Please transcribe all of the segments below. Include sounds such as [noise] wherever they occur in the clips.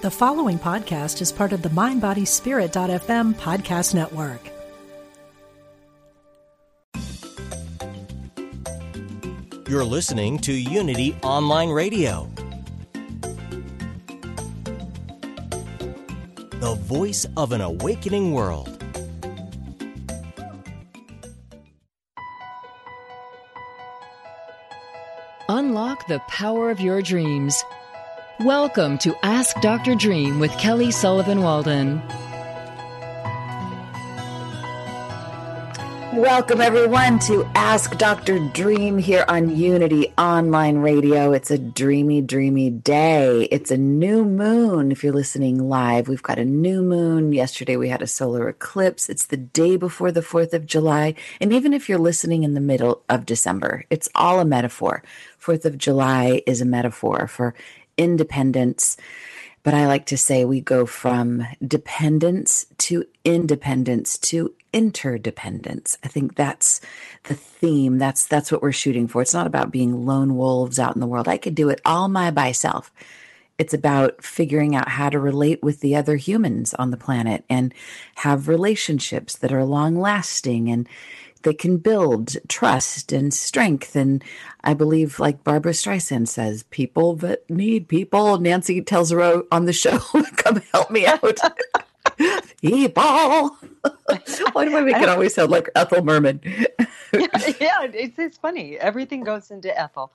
The following podcast is part of the MindBodySpirit.fm podcast network. You're listening to Unity Online Radio, the voice of an awakening world. Unlock the power of your dreams. Welcome to Ask Dr. Dream with Kelly Sullivan Walden. Welcome, everyone, to Ask Dr. Dream here on Unity Online Radio. It's a dreamy, dreamy day. It's a new moon. If you're listening live, we've got a new moon. Yesterday, we had a solar eclipse. It's the day before the 4th of July. And even if you're listening in the middle of December, it's all a metaphor. 4th of July is a metaphor for independence. But I like to say we go from dependence to independence to interdependence. I think that's the theme. That's that's what we're shooting for. It's not about being lone wolves out in the world. I could do it all my myself. It's about figuring out how to relate with the other humans on the planet and have relationships that are long lasting and they can build trust and strength. And I believe, like Barbra Streisand says, people that need people. Nancy tells her on the show, [laughs] come help me out. [laughs] people. [laughs] Why do I make it always sound like Ethel Merman? yeah, yeah it's, it's funny. Everything goes into Ethel.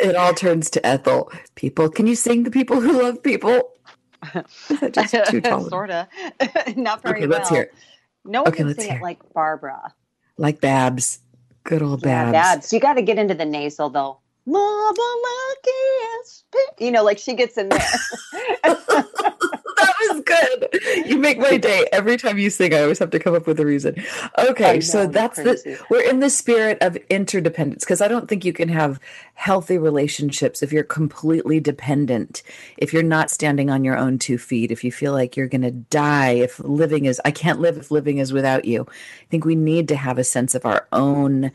it all turns to Ethel. People, can you sing the people who love people? just too tall? Sorta. Not very okay, well. Let's hear it. No one okay, can sing it like Barbara. Like Babs. Good old Babs. Yeah, Babs. You got to get into the nasal though. You know, like she gets in there. [laughs] [laughs] was good. You make my day every time you sing. I always have to come up with a reason. Okay, know, so that's the we're in the spirit of interdependence because I don't think you can have healthy relationships if you're completely dependent. If you're not standing on your own two feet, if you feel like you're going to die if living is I can't live if living is without you. I think we need to have a sense of our own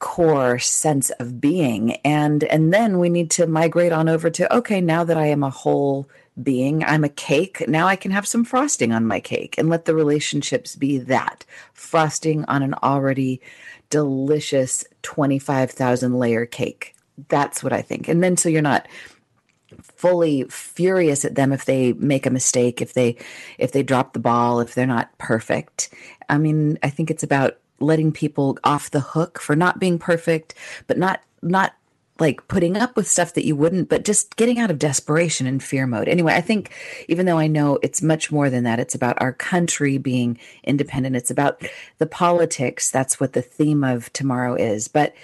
core sense of being and and then we need to migrate on over to okay now that i am a whole being i'm a cake now i can have some frosting on my cake and let the relationships be that. Frosting on an already delicious 25,000 layer cake. That's what i think. And then so you're not fully furious at them if they make a mistake if they if they drop the ball if they're not perfect. I mean i think it's about letting people off the hook for not being perfect, but not not like putting up with stuff that you wouldn't, but just getting out of desperation and fear mode. Anyway, I think even though I know it's much more than that, it's about our country being independent. It's about the politics. That's what the theme of tomorrow is. But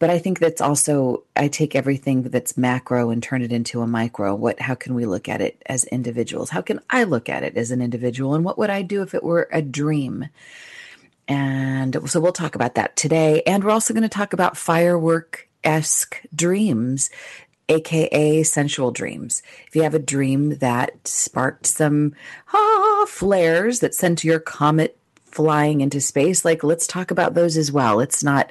but I think that's also I take everything that's macro and turn it into a micro. What how can we look at it as individuals? How can I look at it as an individual? And what would I do if it were a dream? And so we'll talk about that today. And we're also going to talk about firework esque dreams, aka sensual dreams. If you have a dream that sparked some ah, flares that sent your comet flying into space like let's talk about those as well it's not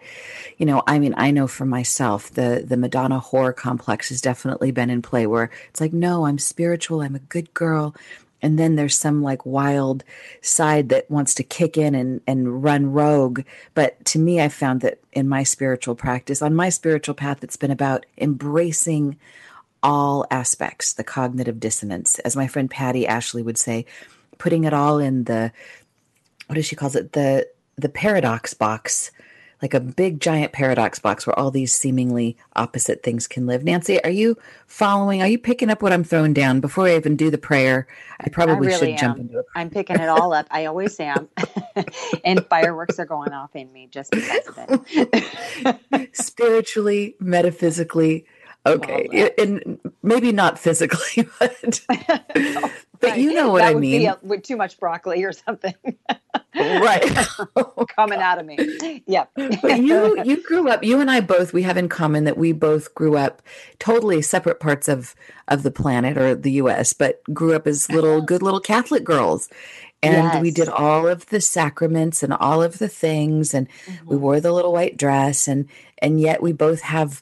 you know i mean i know for myself the the madonna whore complex has definitely been in play where it's like no i'm spiritual i'm a good girl and then there's some like wild side that wants to kick in and, and run rogue. But to me i found that in my spiritual practice on my spiritual path it's been about embracing all aspects the cognitive dissonance. As my friend patty ashley would say putting it all in the what does she calls it? The the paradox box like a big giant paradox box where all these seemingly opposite things can live. Nancy, are you following? Are you picking up what I'm throwing down? Before I even do the prayer, I probably I really should am. jump into it. I'm picking it all up. I always am. [laughs] and fireworks are going off in me just because of it. [laughs] Spiritually, metaphysically, okay, and maybe not physically, [laughs] but [laughs] but you know what that I mean. A, with too much broccoli or something, right? [laughs] Coming out of me. Yep. but you you grew up. You and I both we have in common that we both grew up totally separate parts of of the planet or the U.S., but grew up as little good little Catholic girls. And Yes. we did all of the sacraments and all of the things, and we Mm-hmm. wore the little white dress, and and yet we both have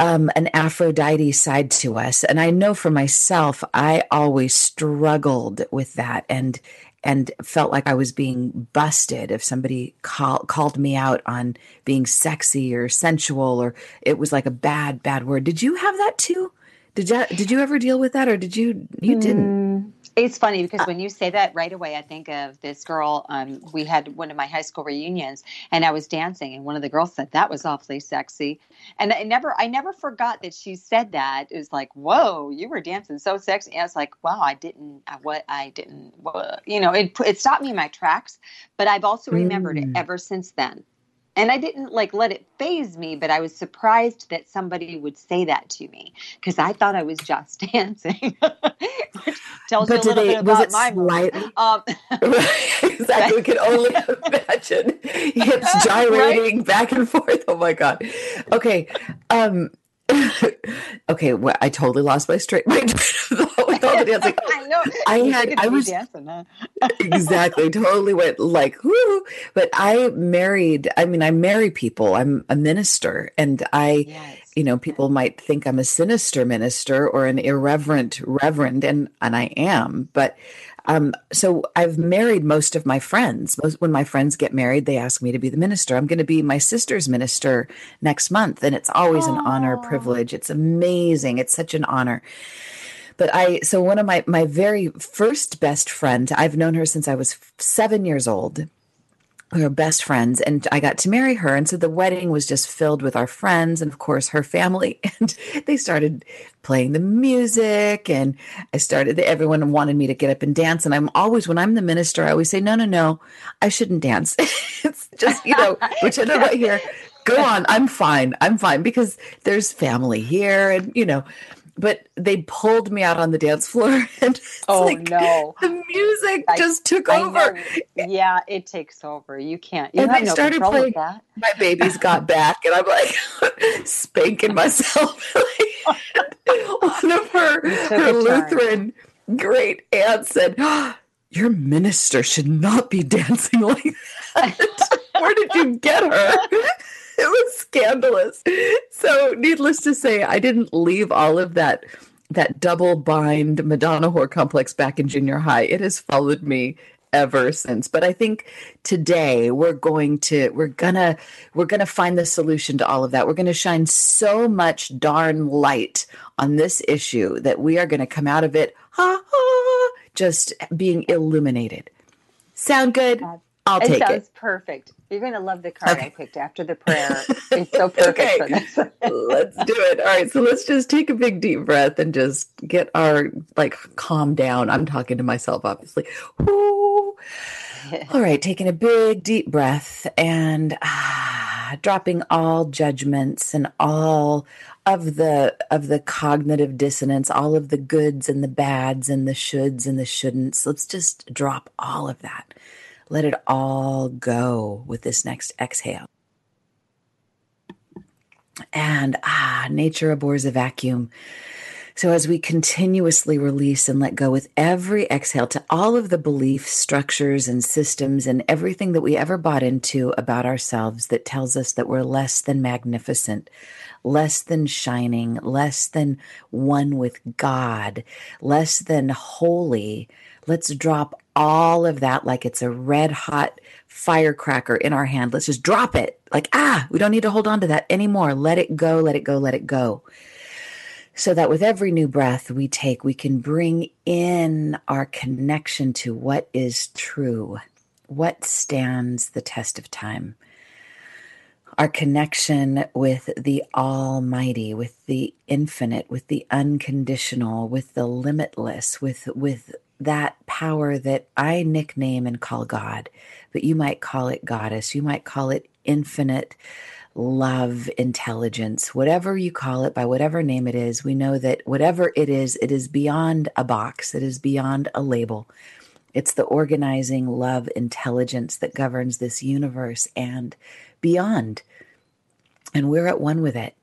um, an Aphrodite side to us. And I know for myself, I always struggled with that and and felt like I was being busted if somebody call, called me out on being sexy or sensual or it was like a bad bad word. Did you have that too? Did you did you ever deal with that or did you you didn't? Mm, it's funny because uh, when you say that right away, I think of this girl. Um, we had one of my high school reunions, and I was dancing, and one of the girls said that was awfully sexy, and I never, I never forgot that she said that. It was like, "Whoa, you were dancing so sexy." And I was like, "Wow, I didn't, I, what I didn't, what, you know." It it stopped me in my tracks, but I've also remembered mm. it ever since then and I didn't like let it phase me, but I was surprised that somebody would say that to me because I thought I was just [laughs] dancing. tells but you a little they, bit about my slightly, [laughs] um, [laughs] exactly. we can only imagine hips gyrating right? back and forth. Oh my god. Okay. Um, okay, well, I totally lost my straight my [laughs] the dancing. I know. I had. I was dancing. Huh? exactly. [laughs] Totally went like whoo. But I married. I mean, I marry people. I'm a minister, and I. Yes. You know, people might think I'm a sinister minister or an irreverent reverend, and and I am. But um, so I've married most of my friends. Most, when my friends get married, they ask me to be the minister. I'm going to be my sister's minister next month, and it's always Aww. an honor, privilege. It's amazing. It's such an honor. But I, so one of my my very first best friend, I've known her since I was seven years old we were best friends and I got to marry her. And so the wedding was just filled with our friends and, of course, her family. [laughs] And they started playing the music. And I started, everyone wanted me to get up and dance. And I'm always, when I'm the minister, I always say, no, no, no, I shouldn't dance. [laughs] it's just, you know, pretend I'm right here. Go on. I'm fine. I'm fine because there's family here. And, you know, but they pulled me out on the dance floor. [laughs] And oh like no. the music I, just took I over. know. yeah it takes over. You can't you and i no started playing my babies got back and i'm like [laughs] spanking myself. [laughs] One of her her lutheran great aunt said oh, [gasps] your minister should not be dancing like that. Where did you get her [laughs] it was scandalous. So, needless to say, I didn't leave all of that that double bind Madonna whore complex back in junior high. It has followed me ever since but i think today we're going to we're gonna we're gonna find the solution to all of that we're gonna shine so much darn light on this issue that we are gonna come out of it ha, ha, just being illuminated sound good I'll it take sounds it. perfect. You're going to love the card okay. I picked after the prayer. [laughs] It's so perfect okay. for this. [laughs] let's do it. All right. So let's just take a big deep breath and just get our, like, calm down. I'm talking to myself, obviously. All right. Taking a big deep breath and ah, dropping all judgments and all of the of the cognitive dissonance all of the goods and the bads and the shoulds and the shouldn'ts let's just drop all of that let it all go with this next exhale. And ah, nature abhors a vacuum. So, as we continuously release and let go with every exhale to all of the belief structures and systems and everything that we ever bought into about ourselves that tells us that we're less than magnificent, less than shining, less than one with God, less than holy, Let's drop all of that like it's a red hot firecracker in our hand. Let's just drop it. Like, ah, we don't need to hold on to that anymore. Let it go, let it go, let it go. So that with every new breath we take, we can bring in our connection to what is true, what stands the test of time our connection with the Almighty, with the infinite, with the unconditional, with the limitless, with with that power that I nickname and call God, but you might call it goddess, you might call it infinite love, intelligence, whatever you call it, by whatever name it is, we know that whatever it is, it is beyond a box, it is beyond a label. It's the organizing love intelligence that governs this universe and beyond. And we're at one with it.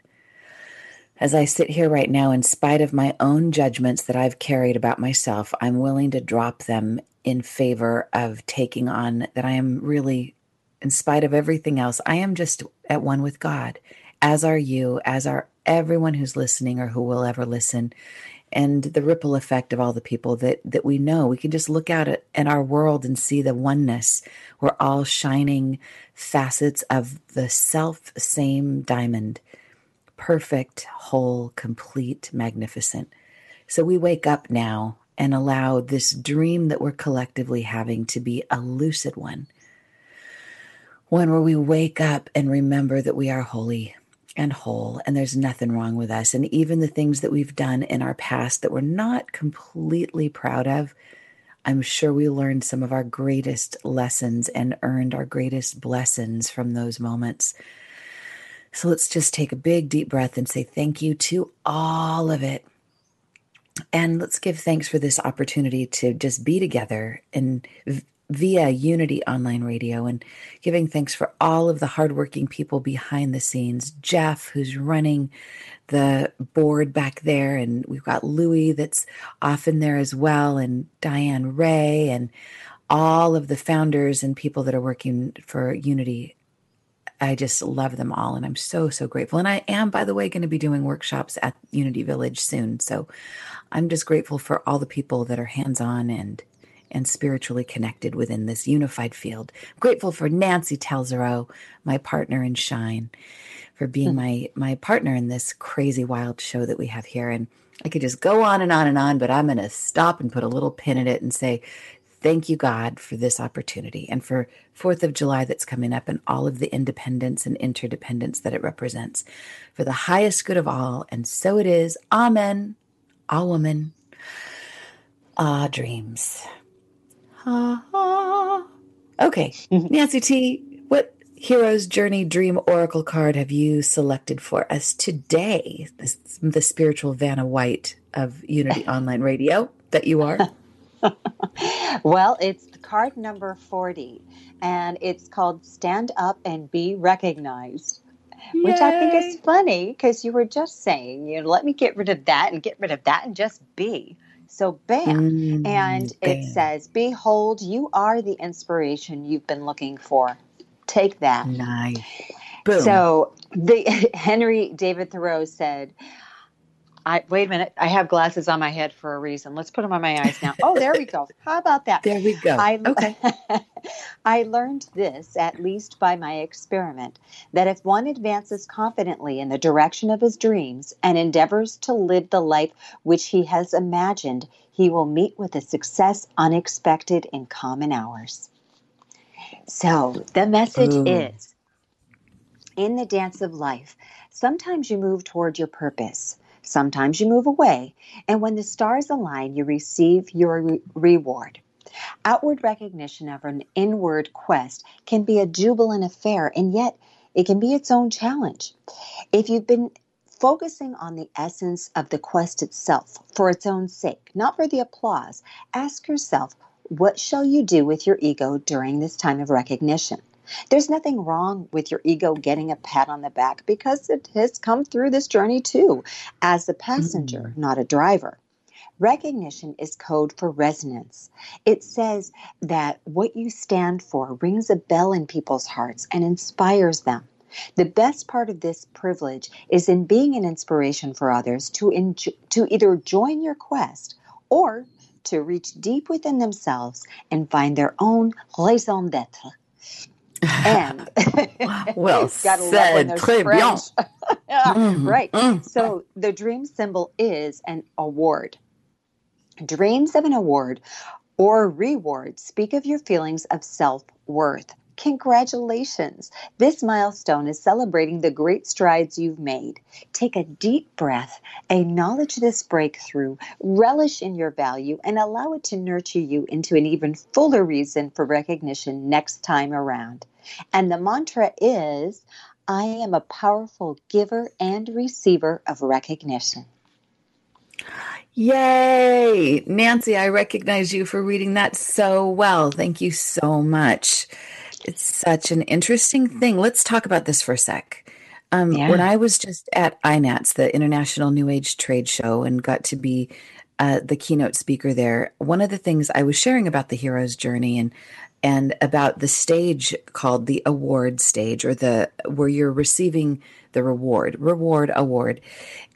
As I sit here right now, in spite of my own judgments that I've carried about myself, I'm willing to drop them in favor of taking on that I am really, in spite of everything else, I am just at one with God. as are you, as are everyone who's listening or who will ever listen and the ripple effect of all the people that that we know we can just look out at, at our world and see the oneness we're all shining facets of the self same diamond perfect whole complete magnificent so we wake up now and allow this dream that we're collectively having to be a lucid one one where we wake up and remember that we are holy and whole, and there's nothing wrong with us. And even the things that we've done in our past that we're not completely proud of, I'm sure we learned some of our greatest lessons and earned our greatest blessings from those moments. So let's just take a big deep breath and say thank you to all of it. And let's give thanks for this opportunity to just be together and via Unity Online Radio and giving thanks for all of the hardworking people behind the scenes. Jeff, who's running the board back there, and we've got Louie that's often there as well, and Diane Ray, and all of the founders and people that are working for Unity. I just love them all, and I'm so, so grateful. And I am, by the way, going to be doing workshops at Unity Village soon. So I'm just grateful for all the people that are hands on and and spiritually connected within this unified field. I'm grateful for Nancy Telzero, my partner in Shine, for being hmm. my my partner in this crazy wild show that we have here. And I could just go on and on and on, but I'm going to stop and put a little pin in it and say, thank you, God, for this opportunity and for Fourth of July that's coming up and all of the independence and interdependence that it represents for the highest good of all. And so it is. Amen. All woman. Ah, dreams. Ah, Okay, [laughs] Nancy T, what hero's journey dream oracle card have you selected for us today? This, the spiritual Vanna White of Unity [laughs] Online Radio that you are. [laughs] well, it's card number 40, and it's called Stand Up and Be Recognized. Yay. Which I think is funny because you were just saying, you know, let me get rid of that and get rid of that and just be. So, bam. Mm, and bam. it says, Behold, you are the inspiration you've been looking for. Take that. Nice. Boom. So, the [laughs] Henry David Thoreau said, I wait a minute. I have glasses on my head for a reason. Let's put them on my eyes now. Oh, there we go. How about that? There we go. I, okay. [laughs] I learned this, at least by my experiment, that if one advances confidently in the direction of his dreams and endeavors to live the life which he has imagined, he will meet with a success unexpected in common hours. So the message Ooh. is in the dance of life, sometimes you move toward your purpose. Sometimes you move away, and when the stars align, you receive your re- reward. Outward recognition of an inward quest can be a jubilant affair, and yet it can be its own challenge. If you've been focusing on the essence of the quest itself for its own sake, not for the applause, ask yourself, what shall you do with your ego during this time of recognition? There's nothing wrong with your ego getting a pat on the back because it has come through this journey too, as a passenger, mm-hmm. not a driver. Recognition is code for resonance. It says that what you stand for rings a bell in people's hearts and inspires them. The best part of this privilege is in being an inspiration for others to, enjo- to either join your quest or to reach deep within themselves and find their own raison d'etre. And [laughs] well [laughs] said, très bien. [laughs] mm, right. Mm. So the dream symbol is an award. Dreams of an award or reward speak of your feelings of self worth. Congratulations! This milestone is celebrating the great strides you've made. Take a deep breath, acknowledge this breakthrough, relish in your value, and allow it to nurture you into an even fuller reason for recognition next time around. And the mantra is I am a powerful giver and receiver of recognition. Yay! Nancy, I recognize you for reading that so well. Thank you so much. It's such an interesting thing. Let's talk about this for a sec. Um, yeah. When I was just at INATS, the International New Age Trade Show, and got to be uh, the keynote speaker there, one of the things I was sharing about the hero's journey and and about the stage called the award stage, or the where you're receiving the reward, reward, award,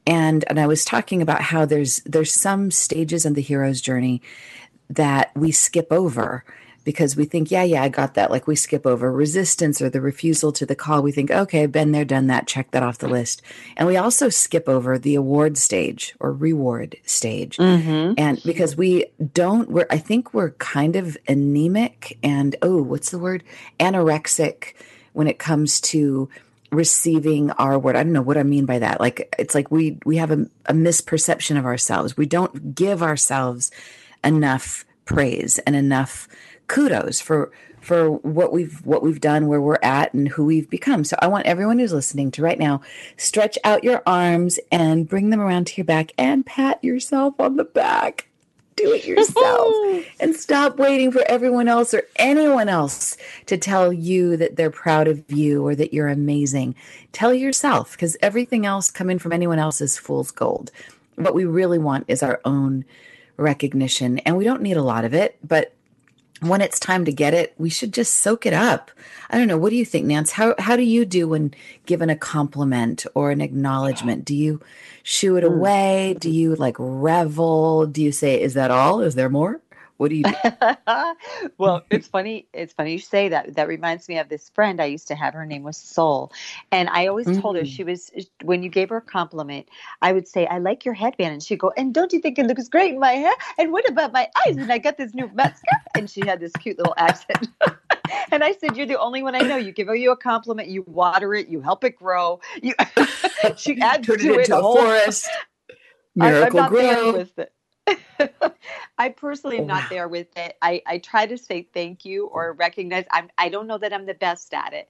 and and I was talking about how there's there's some stages in the hero's journey that we skip over because we think, yeah, yeah, I got that. Like we skip over resistance or the refusal to the call. We think, okay, been there, done that, check that off the list. And we also skip over the award stage or reward stage. Mm-hmm. And because we don't, we're, I think we're kind of anemic and, oh, what's the word? Anorexic when it comes to receiving our word. I don't know what I mean by that. Like, it's like we, we have a, a misperception of ourselves. We don't give ourselves enough praise and enough kudos for for what we've what we've done where we're at and who we've become. So i want everyone who's listening to right now stretch out your arms and bring them around to your back and pat yourself on the back. Do it yourself. [laughs] And stop waiting for everyone else or anyone else to tell you that they're proud of you or that you're amazing. Tell yourself because everything else coming from anyone else is fool's gold. What we really want is our own recognition and we don't need a lot of it but when it's time to get it, we should just soak it up. I don't know. What do you think, Nance? How how do you do when given a compliment or an acknowledgement? Do you shoo it hmm. away? Do you like revel? Do you say, "Is that all? Is there more"? What do you do? [laughs] well, it's funny. It's funny you say that. That reminds me of this friend I used to have. Her name was Soul. And I always mm-hmm. told her mm. she was, when you gave her a compliment, I would say, I like your headband. And she'd go, and don't you think it looks great in my hair? And what about my eyes? And I got this new mascara. and she had this cute little accent. [laughs] and I said, You're the only one I know. You give her you a compliment, you water it, you help it grow. You [laughs] she adds Turn to it into a whole, forest. Miracle I, I'm not grow. There with it. [laughs] I personally am oh, not there with it. I, I try to say thank you or recognize. I'm, I don't know that I'm the best at it,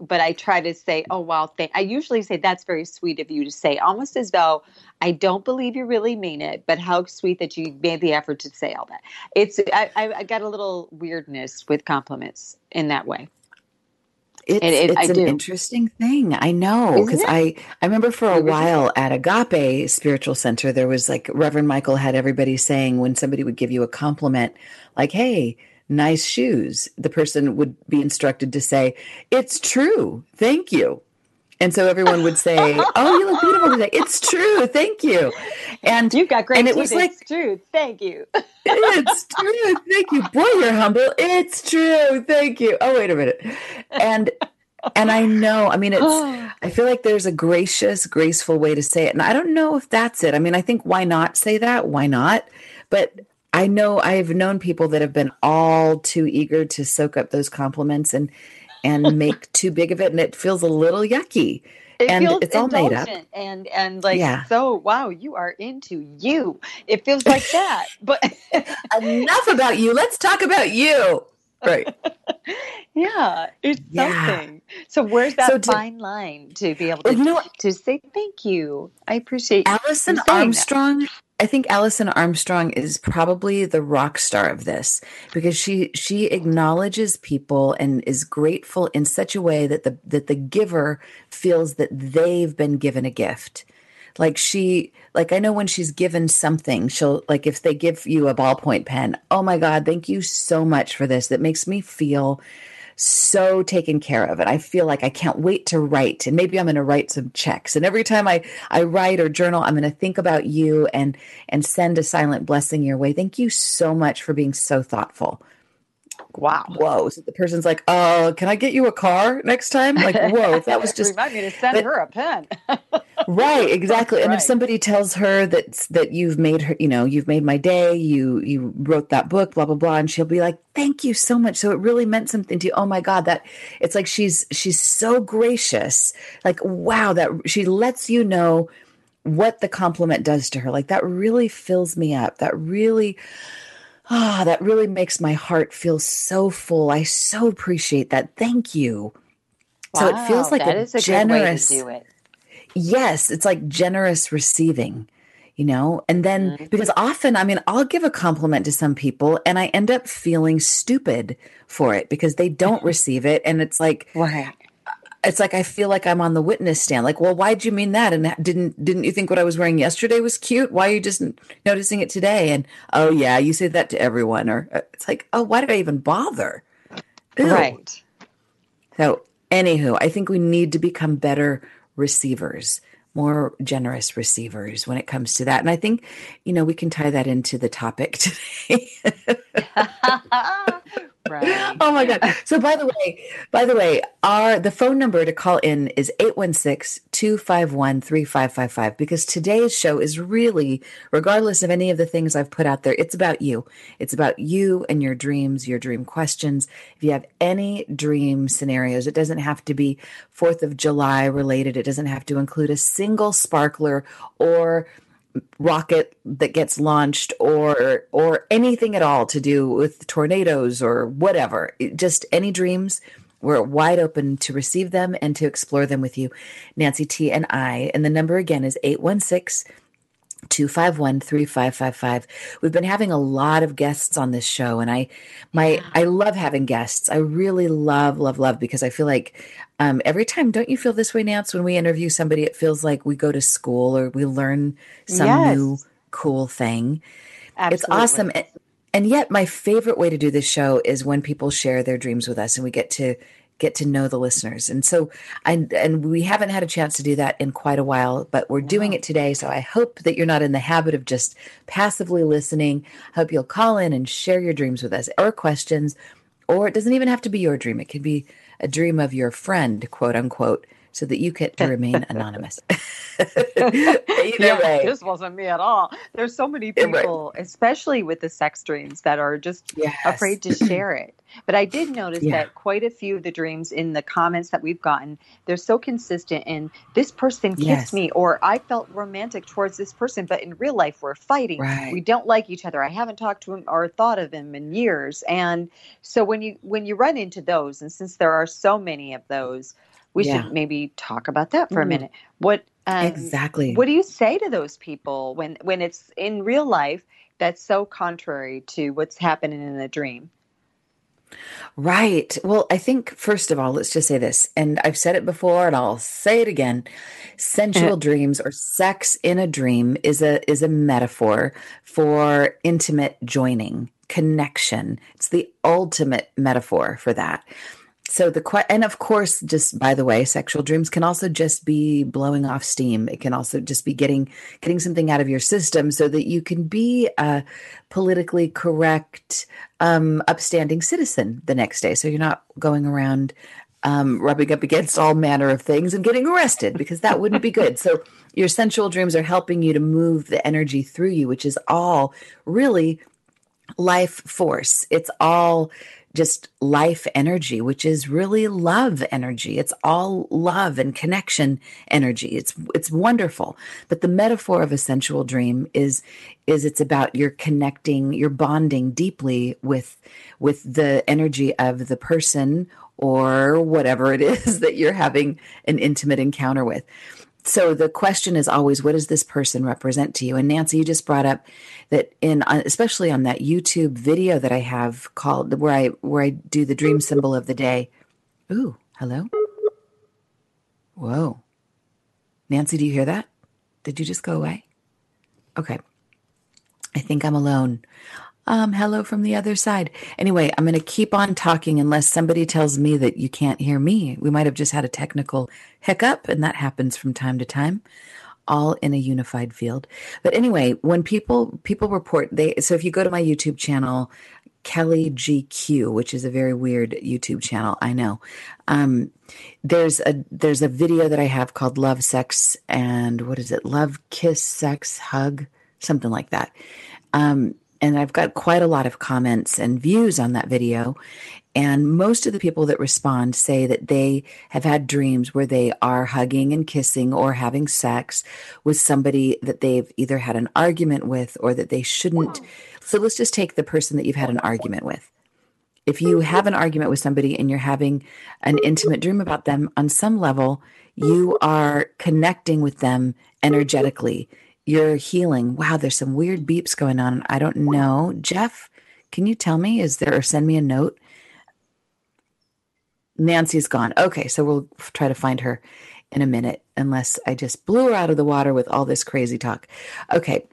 but I try to say, oh, wow, thank. I usually say that's very sweet of you to say, almost as though I don't believe you really mean it, but how sweet that you made the effort to say all that. It's I, I got a little weirdness with compliments in that way. It's, it, it's an interesting thing. I know because I I remember for a while at Agape Spiritual Center there was like Reverend Michael had everybody saying when somebody would give you a compliment like hey nice shoes the person would be instructed to say it's true thank you and so everyone would say, "Oh, you look beautiful today." It's true. Thank you. And you've got great. And it was like, "It's true. Thank you." it's true. Thank you. Boy, you're humble. It's true. Thank you. Oh, wait a minute. And and I know. I mean, it's. [sighs] I feel like there's a gracious, graceful way to say it, and I don't know if that's it. I mean, I think why not say that? Why not? But I know I've known people that have been all too eager to soak up those compliments and and [laughs] make too big of it and it feels a little yucky. It and feels it's all made up. And and like yeah. so wow, you are into you. It feels like that. [laughs] But enough about you. Let's talk about you. Right. [laughs] yeah, it's yeah. something. So where's that so to, fine line to be able to, you know, to say thank you? I appreciate Alison Armstrong. That. I think Alison Armstrong is probably the rock star of this because she she acknowledges people and is grateful in such a way that the that the giver feels that they've been given a gift. Like she like I know when she's given something, she'll like if they give you a ballpoint pen, oh my god, thank you so much for this. That makes me feel so taken care of. And I feel like I can't wait to write. And maybe I'm going to write some checks. And every time I, I write or journal, I'm going to think about you and, and send a silent blessing your way. Thank you so much for being so thoughtful wow, whoa. So the person's like, uh, can I get you a car next time? Like, whoa, that was [laughs] just remind me to send but, her a pen. [laughs] right, exactly. And right. if somebody tells her that that you've made her, you know, you've made my day, you you wrote that book, blah blah blah, and she'll be like, thank you so much. So it really meant something to you. Oh my God, that it's like she's she's so gracious. Like, wow, that she lets you know what the compliment does to her. Like that really fills me up. That really Ah, oh, that really makes my heart feel so full. I so appreciate that. Thank you. Wow, so it feels like a, a generous do it. Yes, it's like generous receiving, you know? And then mm-hmm. because often, I mean, I'll give a compliment to some people and I end up feeling stupid for it because they don't [laughs] receive it and it's like. It's like I feel like I'm on the witness stand. Like, well, why'd you mean that? And didn't didn't you think what I was wearing yesterday was cute? Why are you just noticing it today? And oh yeah, you say that to everyone. Or uh, it's like, oh, why did I even bother? Ew. Right. So, anywho, I think we need to become better receivers, more generous receivers when it comes to that. And I think, you know, we can tie that into the topic [laughs] today. [laughs] Right. Oh my God. So by the way, by the way, our the phone number to call in is 816-251-3555 because today's show is really, regardless of any of the things I've put out there, it's about you. It's about you and your dreams, your dream questions. If you have any dream scenarios, it doesn't have to be 4th of July related. It doesn't have to include a single sparkler or rocket that gets launched or or anything at all to do with tornadoes or whatever. Just any dreams we're wide open to receive them and to explore them with you. Nancy t and i and the number again is 816 251 3555 we've been having a lot of guests on this show and i my yeah. i love having guests i really love love love because i feel like um, every time don't you feel this way nance when we interview somebody it feels like we go to school or we learn some yes. new cool thing Absolutely. it's awesome and, and yet my favorite way to do this show is when people share their dreams with us and we get to get to know the listeners. And so I and we haven't had a chance to do that in quite a while, but we're doing it today. So I hope that you're not in the habit of just passively listening. I hope you'll call in and share your dreams with us or questions. Or it doesn't even have to be your dream. It could be a dream of your friend, quote unquote, so that you get to remain anonymous. [laughs] yeah, way. This wasn't me at all. There's so many people, especially with the sex dreams, that are just yes. afraid to share it. But I did [clears throat] notice yeah. that quite a few of the dreams in the comments that we've gotten, they're so consistent in this person kissed yes. me or I felt romantic towards this person, but in real life we're fighting. Right. We don't like each other. I haven't talked to him or thought of him in years. And so when you when you run into those, and since there are so many of those, we yeah. should maybe talk about that for mm. a minute. What um, exactly? What do you say to those people when when it's in real life that's so contrary to what's happening in a dream? Right. Well, I think first of all, let's just say this, and I've said it before, and I'll say it again: sensual dreams or sex in a dream is a is a metaphor for intimate joining, connection. It's the ultimate metaphor for that so the and of course just by the way sexual dreams can also just be blowing off steam. It can also just be getting getting something out of your system so that you can be a politically correct um, upstanding citizen the next day. So you're not going around um, rubbing up against all manner of things and getting arrested because that wouldn't be good. So your sensual dreams are helping you to move the energy through you which is all really life force. It's all just life energy, which is really love energy. It's all love and connection energy. It's it's wonderful. But the metaphor of a sensual dream is is it's about you're connecting, you're bonding deeply with with the energy of the person or whatever it [laughs] is that you're having an intimate encounter with so the question is always what does this person represent to you? And nancy you just brought up that in uh, especially on that youtube video that i have called where i where i do the dream symbol of the day. Ooh hello? Whoa. Nancy do you hear that? Did you just go away? Okay. I think i'm alone um, hello from the other side. Anyway, I'm going to keep on talking unless somebody tells me that you can't hear me. We might have just had a technical hiccup, and that happens from time to time, all in a unified field. But anyway, when people people report they so if you go to my YouTube channel, Kelly GQ, which is a very weird YouTube channel, I know. Um, there's a there's a video that I have called Love, Sex, and what is it? Love, Kiss, Sex, Hug, something like that. Um, and I've got quite a lot of comments and views on that video. And most of the people that respond say that they have had dreams where they are hugging and kissing or having sex with somebody that they've either had an argument with or that they shouldn't. So let's just take the person that you've had an argument with. If you have an argument with somebody and you're having an intimate dream about them, on some level, you are connecting with them energetically you're healing. Wow, there's some weird beeps going on. I don't know. Jeff, can you tell me? Is there or send me a note? Nancy's gone. Okay, so we'll try to find her in a minute, unless I just blew her out of the water with all this crazy talk. Okay.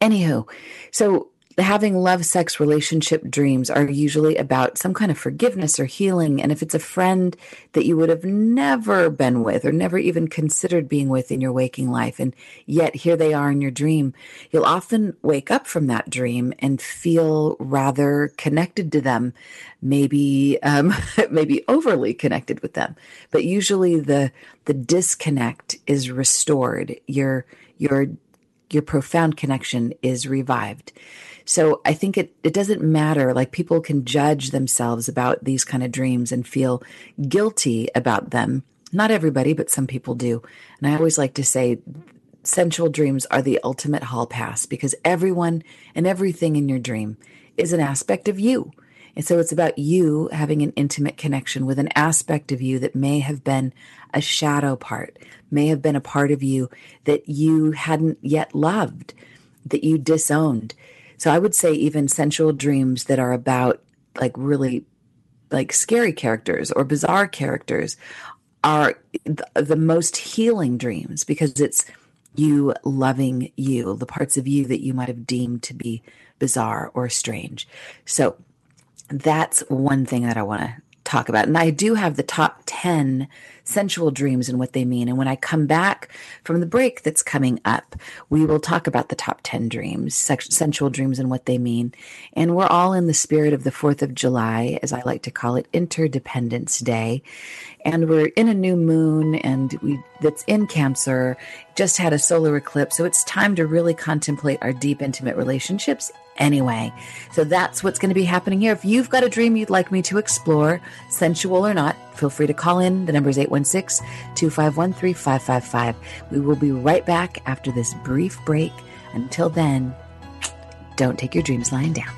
Anywho, so having love sex relationship dreams are usually about some kind of forgiveness or healing. And if it's a friend that you would have never been with or never even considered being with in your waking life, and yet here they are in your dream, you'll often wake up from that dream and feel rather connected to them, maybe um, [laughs] maybe overly connected with them. But usually the the disconnect is restored. Your your your profound connection is revived. So I think it, it doesn't matter. Like people can judge themselves about these kind of dreams and feel guilty about them. Not everybody, but some people do. And I always like to say sensual dreams are the ultimate hall pass because everyone and everything in your dream is an aspect of you. And so it's about you having an intimate connection with an aspect of you that may have been a shadow part, may have been a part of you that you hadn't yet loved, that you disowned. So I would say even sensual dreams that are about like really like scary characters or bizarre characters are the most healing dreams because it's you loving you, the parts of you that you might have deemed to be bizarre or strange. So that's one thing that I want to talk about. And I do have the top 10 sensual dreams and what they mean. And when I come back from the break that's coming up, we will talk about the top 10 dreams, sensual dreams and what they mean. And we're all in the spirit of the 4th of July, as I like to call it, Interdependence Day. And we're in a new moon and we that's in Cancer, just had a solar eclipse. So it's time to really contemplate our deep, intimate relationships anyway. So that's what's going to be happening here. If you've got a dream you'd like me to explore, sensual or not, feel free to call in. The number is 816 251 3555. We will be right back after this brief break. Until then, don't take your dreams lying down.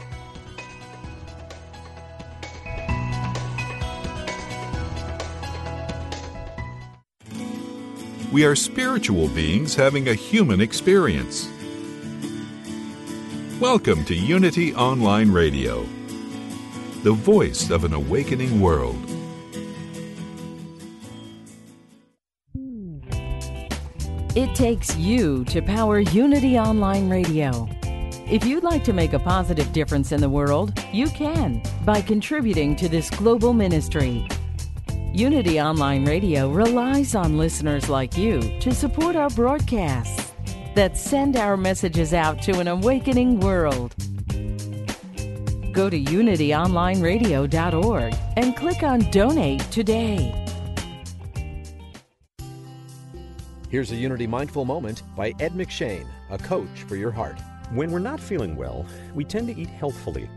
We are spiritual beings having a human experience. Welcome to Unity Online Radio, the voice of an awakening world. It takes you to power Unity Online Radio. If you'd like to make a positive difference in the world, you can by contributing to this global ministry. Unity Online Radio relies on listeners like you to support our broadcasts that send our messages out to an awakening world. Go to unityonlineradio.org and click on Donate today. Here's a Unity Mindful Moment by Ed McShane, a coach for your heart. When we're not feeling well, we tend to eat healthfully.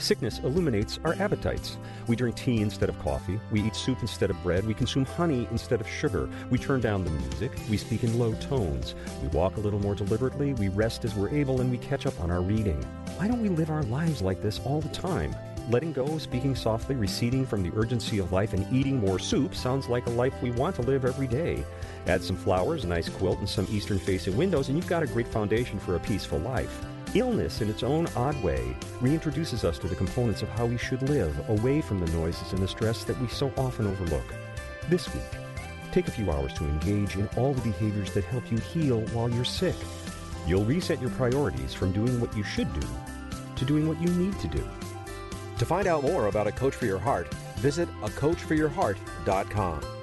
Sickness illuminates our appetites. We drink tea instead of coffee. We eat soup instead of bread. We consume honey instead of sugar. We turn down the music. We speak in low tones. We walk a little more deliberately. We rest as we're able and we catch up on our reading. Why don't we live our lives like this all the time? Letting go, speaking softly, receding from the urgency of life, and eating more soup sounds like a life we want to live every day. Add some flowers, a nice quilt, and some eastern facing windows, and you've got a great foundation for a peaceful life. Illness, in its own odd way, reintroduces us to the components of how we should live, away from the noises and the stress that we so often overlook. This week, take a few hours to engage in all the behaviors that help you heal while you're sick. You'll reset your priorities from doing what you should do to doing what you need to do. To find out more about A Coach for Your Heart, visit acoachforyourheart.com.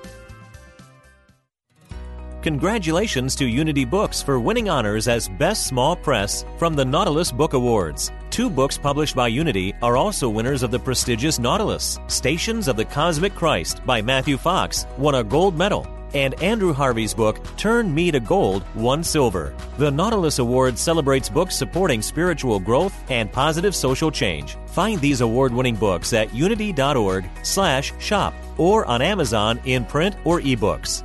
Congratulations to Unity Books for winning honors as Best Small Press from the Nautilus Book Awards. Two books published by Unity are also winners of the prestigious Nautilus. Stations of the Cosmic Christ by Matthew Fox won a gold medal, and Andrew Harvey's book, Turn Me to Gold, won silver. The Nautilus Award celebrates books supporting spiritual growth and positive social change. Find these award-winning books at unity.org/shop or on Amazon in print or ebooks.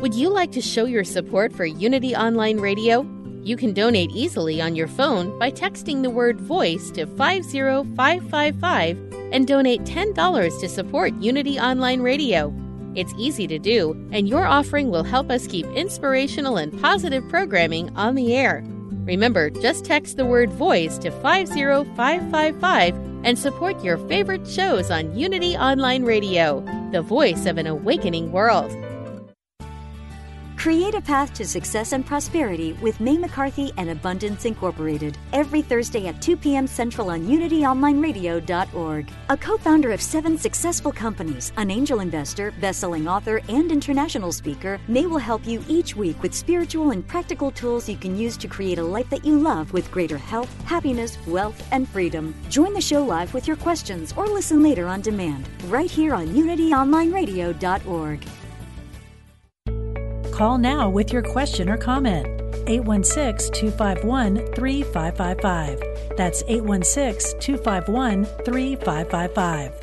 Would you like to show your support for Unity Online Radio? You can donate easily on your phone by texting the word voice to 50555 and donate $10 to support Unity Online Radio. It's easy to do, and your offering will help us keep inspirational and positive programming on the air. Remember, just text the word voice to 50555 and support your favorite shows on Unity Online Radio, the voice of an awakening world. Create a path to success and prosperity with May McCarthy and Abundance Incorporated every Thursday at 2 p.m. Central on UnityOnlineRadio.org. A co founder of seven successful companies, an angel investor, best selling author, and international speaker, May will help you each week with spiritual and practical tools you can use to create a life that you love with greater health, happiness, wealth, and freedom. Join the show live with your questions or listen later on demand, right here on UnityOnlineRadio.org. Call now with your question or comment. 816 251 3555. That's 816 251 3555.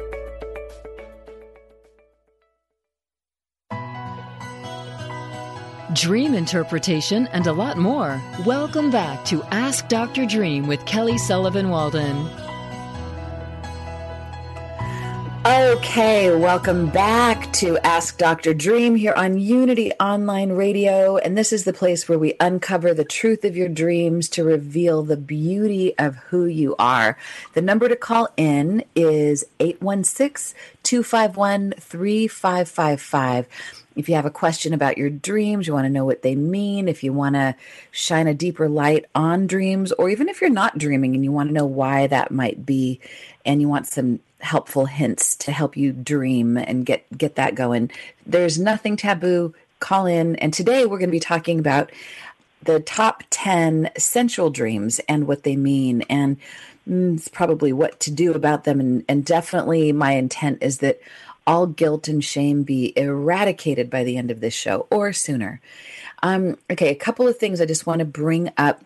Dream interpretation and a lot more. Welcome back to Ask Dr. Dream with Kelly Sullivan Walden. Okay, welcome back to Ask Dr. Dream here on Unity Online Radio. And this is the place where we uncover the truth of your dreams to reveal the beauty of who you are. The number to call in is 816 251 3555. If you have a question about your dreams, you want to know what they mean, if you want to shine a deeper light on dreams, or even if you're not dreaming and you want to know why that might be, and you want some helpful hints to help you dream and get get that going. There's nothing taboo. Call in, and today we're going to be talking about the top 10 sensual dreams and what they mean and mm, probably what to do about them and, and definitely my intent is that all guilt and shame be eradicated by the end of this show or sooner um, okay a couple of things i just want to bring up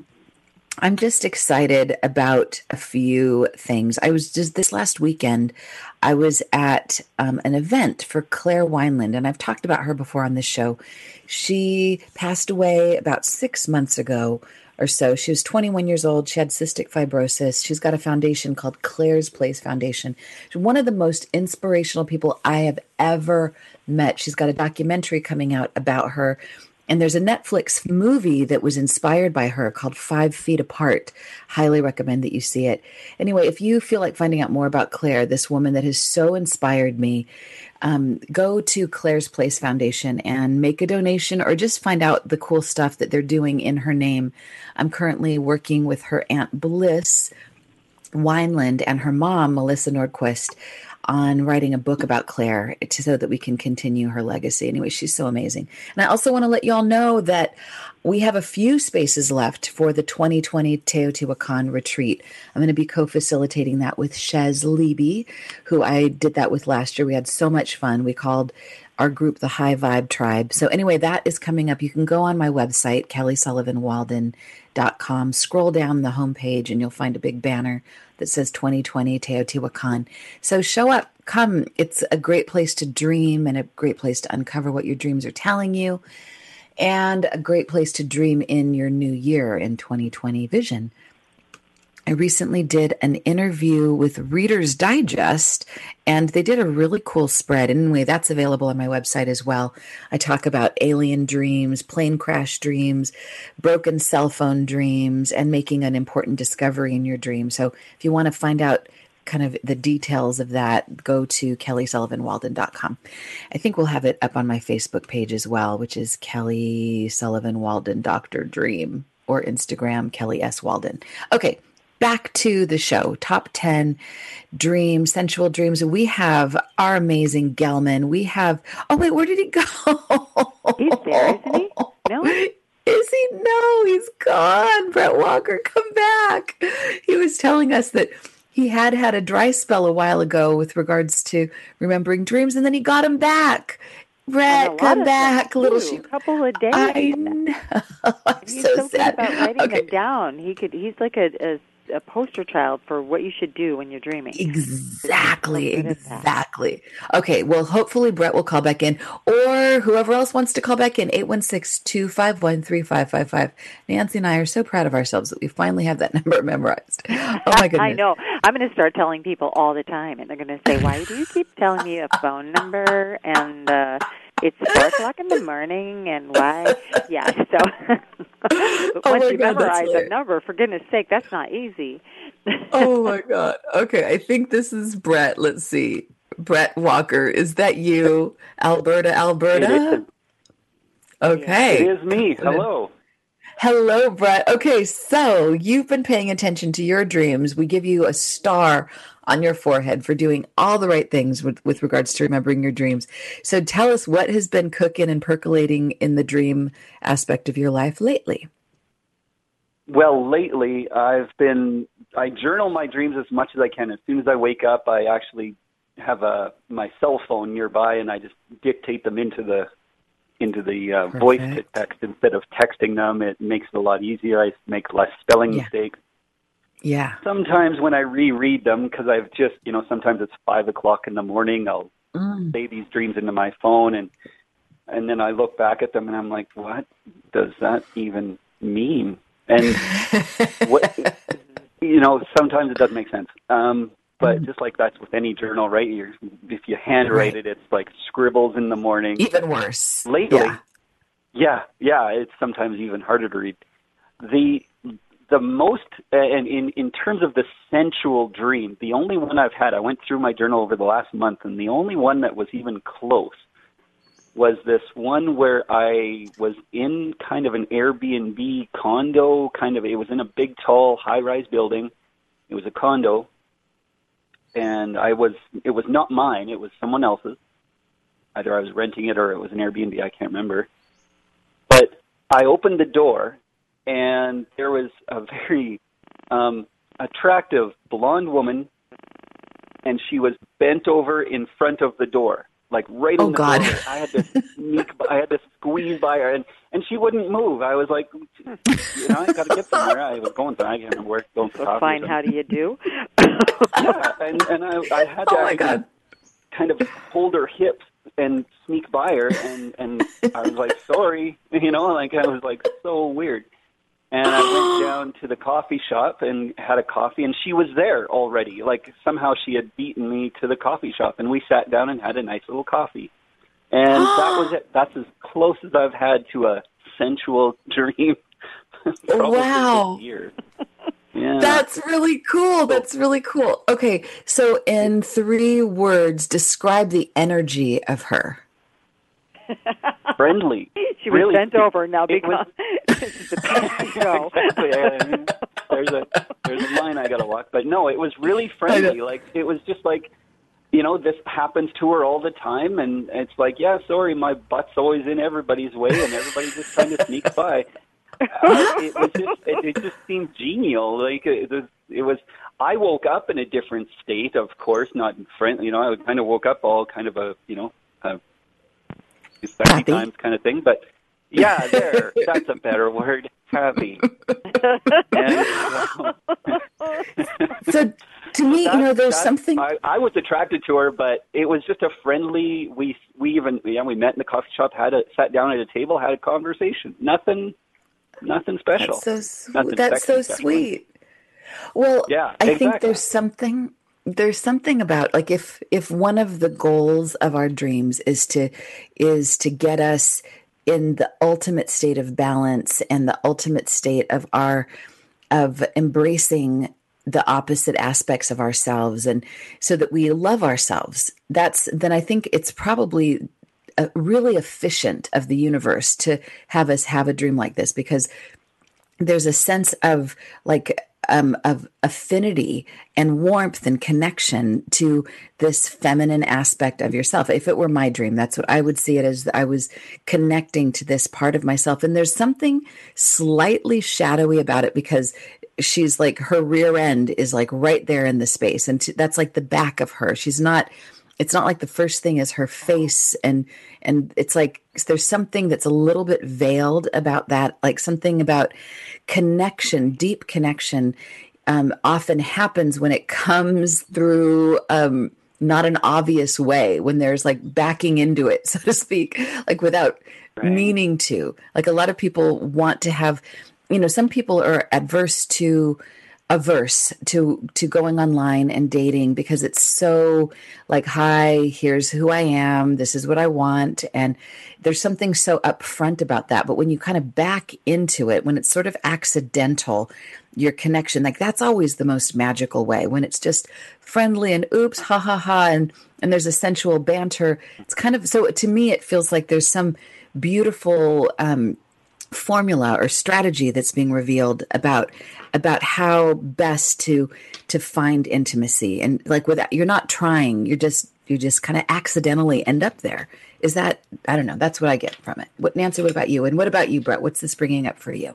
I'm just excited about a few things. I was just this last weekend, I was at um, an event for Claire Wineland, and I've talked about her before on this show. She passed away about six months ago or so. She was 21 years old. She had cystic fibrosis. She's got a foundation called Claire's Place Foundation. She's one of the most inspirational people I have ever met. She's got a documentary coming out about her and there's a Netflix movie that was inspired by her called Five Feet Apart. Highly recommend that you see it. Anyway, if you feel like finding out more about Claire, this woman that has so inspired me, um, go to Claire's Place Foundation and make a donation or just find out the cool stuff that they're doing in her name. I'm currently working with her Aunt Bliss Wineland and her mom, Melissa Nordquist on writing a book about Claire to, so that we can continue her legacy. Anyway, she's so amazing. And I also want to let y'all know that we have a few spaces left for the 2020 Teotihuacan retreat. I'm going to be co facilitating that with Shez Leby, who I did that with last year. We had so much fun. We called our group the High Vibe Tribe. So, anyway, that is coming up. You can go on my website, kellysullivanwalden.com, scroll down the homepage, and you'll find a big banner that says 2020 Teotihuacan. So show up, come. It's a great place to dream and a great place to uncover what your dreams are telling you, and a great place to dream in your new year in 2020 vision. I recently did an interview with Reader's Digest, and they did a really cool spread. Anyway, that's available on my website as well. I talk about alien dreams, plane crash dreams, broken cell phone dreams, and making an important discovery in your dream. So if you want to find out kind of the details of that, go to kellysullivanwalden.com. I think we'll have it up on my Facebook page as well, which is Kelly Sullivan Walden Doctor Dream or Instagram Kelly S. Walden. Okay back to the show top 10 dreams sensual dreams we have our amazing gelman we have oh wait where did he go he's there isn't he no [laughs] is he no he's gone brett walker come back he was telling us that he had had a dry spell a while ago with regards to remembering dreams and then he got him back Brett, come back, little sheep. A couple of days. I know. [laughs] I'm he's so, so sad. About writing okay. them down. He could. He's like a, a a poster child for what you should do when you're dreaming. Exactly, exactly. Okay, well, hopefully Brett will call back in, or whoever else wants to call back in, 816-251-3555. Nancy and I are so proud of ourselves that we finally have that [laughs] number memorized. Oh my [laughs] goodness. I know. I'm going to start telling people all the time, and they're going to say, why do you keep telling me a [laughs] phone number and uh, it's four o'clock in the morning, and why? Yeah. So [laughs] oh once you God, memorize a number, for goodness sake, that's not easy. [laughs] oh my God. Okay, I think this is Brett. Let's see. Brett Walker, is that you, [laughs] Alberta, Alberta? Okay. It is me. Hello. Hello, Brett. Okay, so you've been paying attention to your dreams. We give you a star on your forehead for doing all the right things with, with regards to remembering your dreams. So tell us what has been cooking and percolating in the dream aspect of your life lately. Well, lately I've been I journal my dreams as much as I can. As soon as I wake up, I actually have a my cell phone nearby and I just dictate them into the into the uh, voice to text instead of texting them. It makes it a lot easier. I make less spelling yeah. mistakes. Yeah. Sometimes when I reread them, because I've just, you know, sometimes it's five o'clock in the morning, I'll mm. say these dreams into my phone, and and then I look back at them and I'm like, what does that even mean? And [laughs] what, you know, sometimes it doesn't make sense. Um, but mm. just like that's with any journal, right? You're, if you handwrite right. it, it's like scribbles in the morning. Even worse. Lately, yeah. yeah, yeah, it's sometimes even harder to read. The the most and in in terms of the sensual dream the only one i've had i went through my journal over the last month and the only one that was even close was this one where i was in kind of an airbnb condo kind of it was in a big tall high rise building it was a condo and i was it was not mine it was someone else's. Either i was renting it or it was an airbnb i can't remember. But i opened the door and there was a very um, attractive blonde woman, and she was bent over in front of the door, like right oh, in the God. door. I had to [laughs] sneak, by, I had to squeeze by her, and and she wouldn't move. I was like, you know, I got to get somewhere. I was going somewhere. I can't remember where. Going for well, Fine. How do you do? yeah, and and I, I had to oh my God. kind of hold her hips and sneak by her, and and I was like, sorry, [laughs] you know, like I was like so weird. And I went [gasps] down to the coffee shop and had a coffee, and she was there already. Like somehow she had beaten me to the coffee shop, and we sat down and had a nice little coffee. And [gasps] that was it. That's as close as I've had to a sensual [laughs] dream. Oh, wow. Years. [laughs] Yeah. That's really cool. That's really cool. Okay, so in three words, describe the energy of her. [laughs] Friendly. She was really, bent over now because it's a show. exactly. I mean, there's a there's a line I got to walk, but no, it was really friendly. Like it was just like, you know, this happens to her all the time, and it's like, yeah, sorry, my butt's always in everybody's way, and everybody's just trying to sneak [laughs] by. Uh, it was just it, it just seemed genial. Like it was, it was. I woke up in a different state, of course, not friendly. You know, I kind of woke up all kind of a you know a sexy times kind of thing, but yeah, there. [laughs] That's a better word. Happy. [laughs] and, so, to me, you know, there's something. I, I was attracted to her, but it was just a friendly. We we even yeah we met in the coffee shop, had a sat down at a table, had a conversation. Nothing, nothing special. That's so, nothing that's so sweet. Well, yeah, I exactly. think there's something there's something about like if if one of the goals of our dreams is to is to get us in the ultimate state of balance and the ultimate state of our of embracing the opposite aspects of ourselves and so that we love ourselves that's then i think it's probably a, really efficient of the universe to have us have a dream like this because there's a sense of like um, of affinity and warmth and connection to this feminine aspect of yourself. If it were my dream, that's what I would see it as. I was connecting to this part of myself, and there's something slightly shadowy about it because she's like her rear end is like right there in the space, and t- that's like the back of her. She's not it's not like the first thing is her face and and it's like there's something that's a little bit veiled about that like something about connection deep connection um, often happens when it comes through um, not an obvious way when there's like backing into it [laughs] so to speak like without right. meaning to like a lot of people want to have you know some people are adverse to averse to to going online and dating because it's so like hi here's who i am this is what i want. And there's something so upfront about that. But when you kind of back into it when it's sort of accidental your connection like that's always the most magical way. When it's just friendly and oops ha ha ha and and there's a sensual banter it's kind of so to me it feels like there's some beautiful um formula or strategy that's being revealed about about how best to to find intimacy. And like without you're not trying you're just you just kind of accidentally end up there. Is that i don't know that's what i get from it. What nancy what about you? And what about you brett? What's this bringing up for you?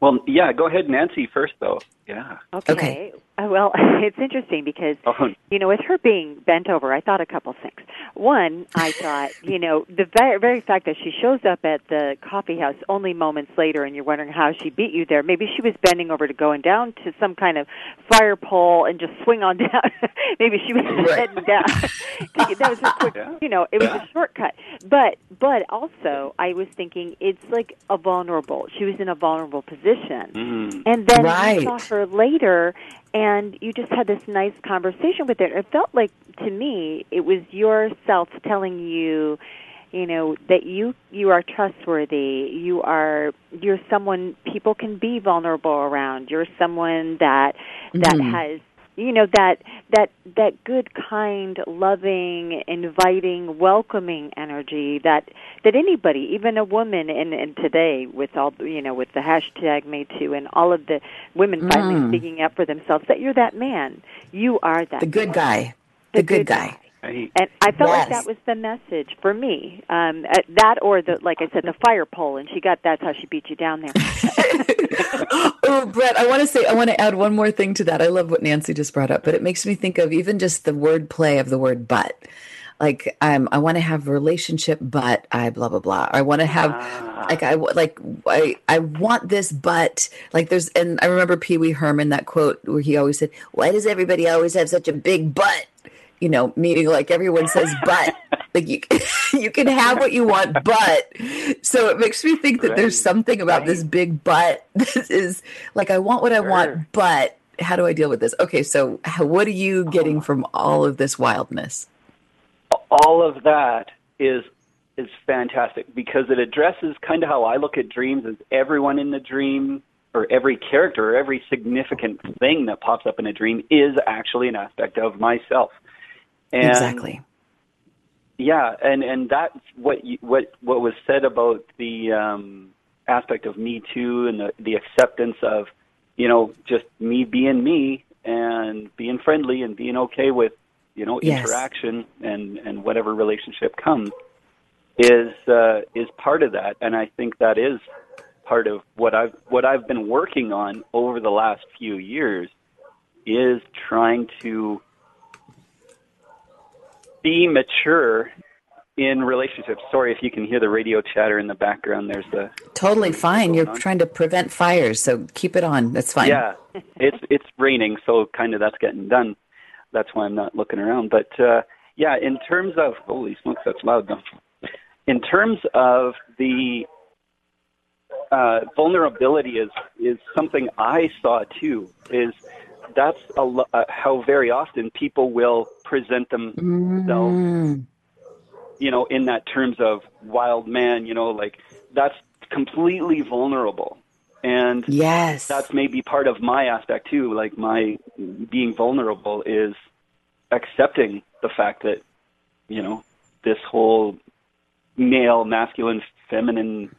Well yeah go ahead nancy first though yeah okay, okay. Uh, well, [laughs] it's interesting because oh. you know, with her being bent over, I thought a couple things. One, I thought, [laughs] you know, the very, very fact that she shows up at the coffee house only moments later, and you're wondering how she beat you there. Maybe she was bending over to going down to some kind of fire pole and just swing on [laughs] down. Maybe she was right. heading down. that was a quick, yeah. you know, it was yeah. a shortcut. But, but also, I was thinking it's like a vulnerable. She was in a vulnerable position, mm. and then right. you saw her later and you just had this nice conversation with it. It felt like to me it was yourself telling you, you know, that you you are trustworthy. You are you're someone people can be vulnerable around. You're someone that that mm-hmm. has you know that that that good kind loving inviting welcoming energy that that anybody even a woman and and today with all you know with the hashtag me too and all of the women finally mm. speaking up for themselves that you're that man you are that the good guy the, the good, good guy. guy. And I felt yes. like that was the message for me. Um, that or the, like I said, the fire pole, and she got that's how she beat you down there. [laughs] oh, Brett, I want to say, I want to add one more thing to that. I love what Nancy just brought up, but it makes me think of even just the word play of the word but. Like, um, I want to have a relationship, but I blah blah blah. I want to have, ah. like, I like, I I want this, but like, there's, and I remember Pee Wee Herman that quote where he always said, "Why does everybody always have such a big butt?" You know, meaning like everyone says, but [laughs] like you, [laughs] you can have what you want, but so it makes me think that right. there's something about right. this big but [laughs] that is like, I want what I want, but how do I deal with this? Okay. So how, what are you getting from all of this wildness? All of that is is fantastic because it addresses kind of how I look at dreams as everyone in the dream or every character or every significant thing that pops up in a dream is actually an aspect of myself. And exactly. Yeah, and and that's what you, what what was said about the um, aspect of Me Too and the the acceptance of, you know, just me being me and being friendly and being okay with, you know, yes. interaction and and whatever relationship comes is uh, is part of that, and I think that is part of what I've what I've been working on over the last few years is trying to be mature in relationships. Sorry if you can hear the radio chatter in the background. There's the totally fine. You're on. trying to prevent fires, so keep it on. That's fine. Yeah, it's it's raining, so kind of that's getting done. That's why I'm not looking around. But uh, yeah, in terms of holy smokes, that's loud though. In terms of the uh, vulnerability is is something I saw too. Is that's a, uh, how very often people will present themselves, mm. you know, in that terms of wild man, you know, like that's completely vulnerable. And yes, that's maybe part of my aspect too. Like my being vulnerable is accepting the fact that, you know, this whole male, masculine, feminine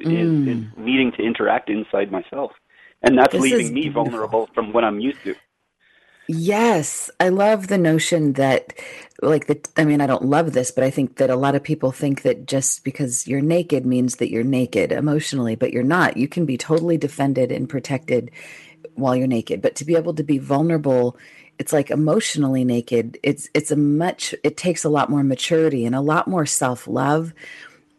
mm. is, is needing to interact inside myself and that's this leaving me vulnerable from what I'm used to. Yes, I love the notion that, like, the, I mean, I don't love this, but I think that a lot of people think that just because you're naked means that you're naked emotionally, but you're not. You can be totally defended and protected while you're naked, but to be able to be vulnerable, it's like emotionally naked. It's it's a much. It takes a lot more maturity and a lot more self love,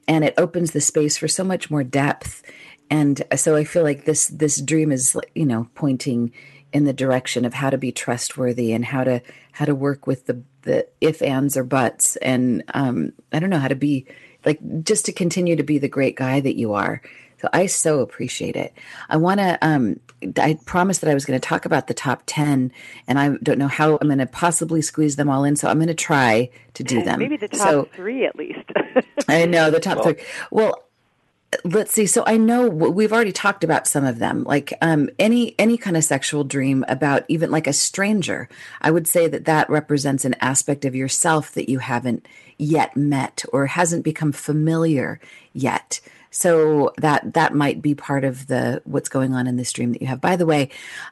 and it opens the space for so much more depth and so i feel like this this dream is you know pointing in the direction of how to be trustworthy and how to how to work with the the if ands or buts and um i don't know how to be like just to continue to be the great guy that you are So I so appreciate it. I want to, um, I promised that I was going to talk about the top 10, and I don't know how I'm going to possibly squeeze them all in. So I'm going to try to do them. Maybe the top so, three at least. I know, the [laughs] top well, three. Well, let's see. So i know we've already talked about some of them like um, any any kind of sexual dream about even like a stranger. I would say that that represents an aspect of yourself that you haven't yet met or hasn't become familiar yet. So that that might be part of the what's going on in this dream that you have. By the way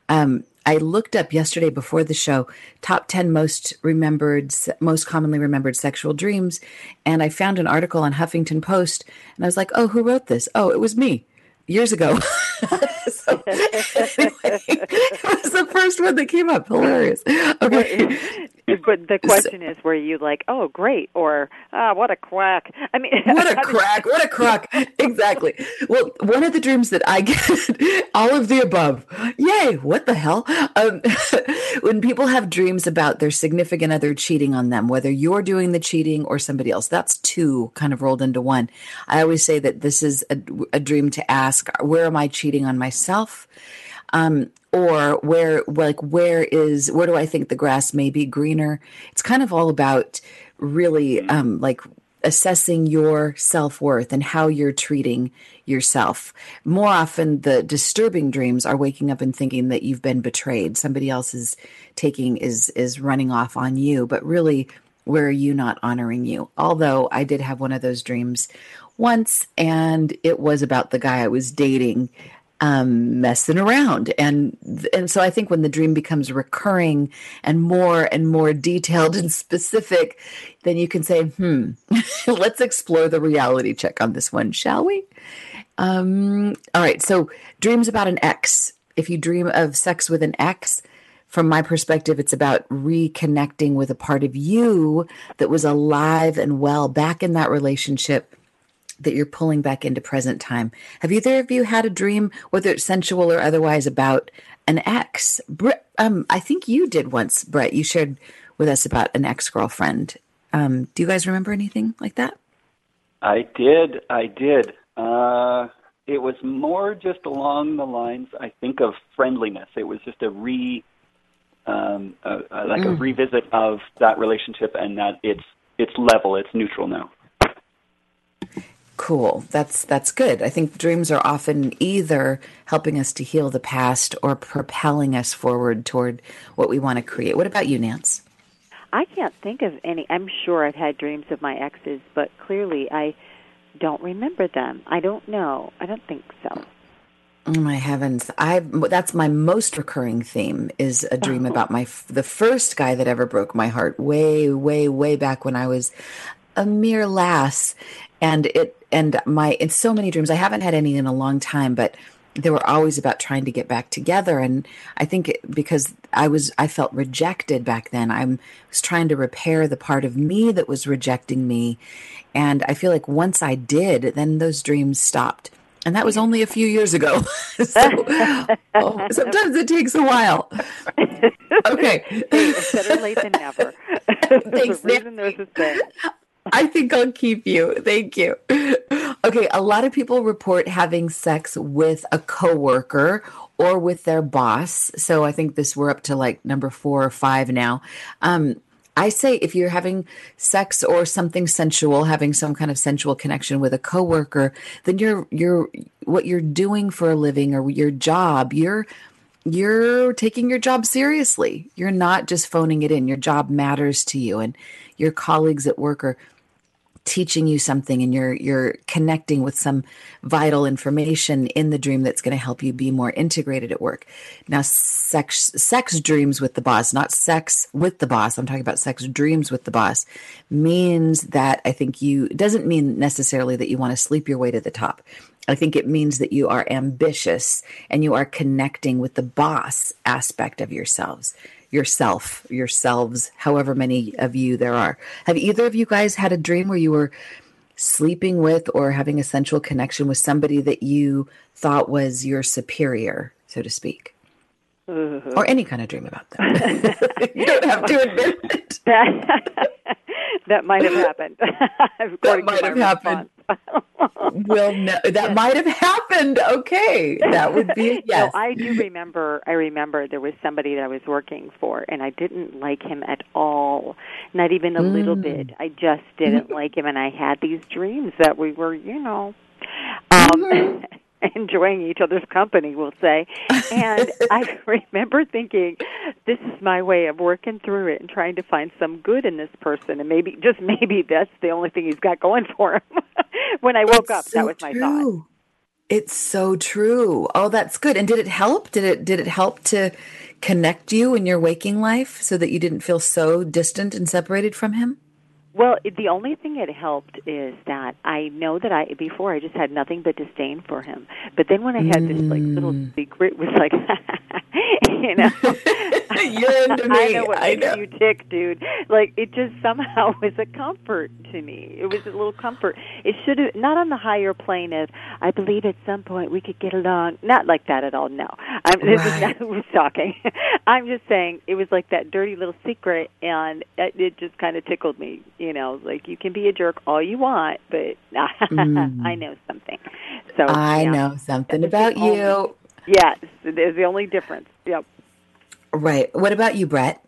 um, I looked up yesterday before the show top 10 most remembered, most commonly remembered sexual dreams. And I found an article on Huffington Post and I was like, oh, who wrote this? Oh, it was me years ago. [laughs] so, [laughs] the first one that came up. Hilarious. Okay. [laughs] But the question is, were you like, "Oh, great," or "Ah, what a quack"? I mean, [laughs] what a crack! What a crock! [laughs] exactly. Well, one of the dreams that I get, all of the above. Yay! What the hell? Um, when people have dreams about their significant other cheating on them, whether you're doing the cheating or somebody else, that's two kind of rolled into one. I always say that this is a, a dream to ask: Where am I cheating on myself? Um, or where like where is where do i think the grass may be greener? It's kind of all about really um like assessing your self-worth and how you're treating yourself. More often the disturbing dreams are waking up and thinking that you've been betrayed. Somebody else is taking is is running off on you but really where are you not honoring you? Although i did have one of those dreams once and it was about the guy i was dating um, messing around. And and so I think when the dream becomes recurring and more and more detailed and specific, then you can say, hmm, [laughs] let's explore the reality check on this one, shall we? Um, all right. So dreams about an ex. If you dream of sex with an ex, from my perspective, it's about reconnecting with a part of you that was alive and well back in that relationship that you're pulling back into present time. Have either of you had a dream, whether it's sensual or otherwise, about an ex? Um, I think you did once, Brett. You shared with us about an ex girlfriend. Um, do you guys remember anything like that? I did. I did. Uh, it was more just along the lines, I think, of friendliness. It was just a re, um, uh, uh, like mm. a revisit of that relationship, and that it's it's level, it's neutral now. Cool. That's that's good. I think dreams are often either helping us to heal the past or propelling us forward toward what we want to create. What about you, Nance? I can't think of any. I'm sure I've had dreams of my exes, but clearly I don't remember them. I don't know. I don't think so. Oh my heavens! I that's my most recurring theme is a dream oh. about my the first guy that ever broke my heart way way way back when I was a mere lass and it and my in so many dreams i haven't had any in a long time but they were always about trying to get back together. And i think it, because i was i felt rejected back then i was trying to repair the part of me that was rejecting me. And i feel like once i did then those dreams stopped. And that was only a few years ago. [laughs] So [laughs] oh, sometimes it takes a while. [laughs] Okay. Better late than never. Thanks, the reason there's a thing I think I'll keep you. Thank you. Okay, a lot of people report having sex with a coworker or with their boss. So I think this we're up to like number 4 or 5 now. Um I say if you're having sex or something sensual, having some kind of sensual connection with a coworker, then you're you're what you're doing for a living or your job, you're you're taking your job seriously. You're not just phoning it in. Your job matters to you and your colleagues at work are teaching you something and you're you're connecting with some vital information in the dream that's going to help you be more integrated at work. Now sex sex dreams with the boss, not sex with the boss. I'm talking about sex dreams with the boss means that I think you doesn't mean necessarily that you want to sleep your way to the top. I think it means that you are ambitious and you are connecting with the boss aspect of yourselves yourself, yourselves, however many of you there are. Have either of you guys had a dream where you were sleeping with or having a sensual connection with somebody that you thought was your superior, so to speak? Mm-hmm. Or any kind of dream about that. [laughs] you don't have to admit it. [laughs] that, might have happened. [laughs] that might have happened. [laughs] well, no, that yes. might have happened. Okay, that would be [laughs] yes. No, I do remember. I remember there was somebody that I was working for, and I didn't like him at all, not even a mm. little bit. I just didn't like him, and I had these dreams that we were, you know. Um, mm-hmm. [laughs] enjoying each other's company, we'll say. And [laughs] I remember thinking, this is my way of working through it and trying to find some good in this person. And maybe, just maybe, that's the only thing he's got going for him. [laughs] when I woke up, so that was my true. thought. It's so true. Oh, that's good. And did it help? Did it did it help to connect you in your waking life so that you didn't feel so distant and separated from him? Well, the only thing it helped is that I know that I before I just had nothing but disdain for him. But then when I had this like little mm. secret was like [laughs] you know [laughs] You're into me. I know what I makes know. you tick, dude. Like it just somehow [laughs] was a comfort to me. It was a little comfort. It should have not on the higher plane of I believe at some point we could get along. Not like that at all. No, I'm, this right. is not who's talking. I'm just saying it was like that dirty little secret, and it, it just kind of tickled me. You know, like you can be a jerk all you want, but [laughs] mm. I know something. So I yeah. know something about you. Only, yes, there's the only difference. Yep. Right. What about you, Brett?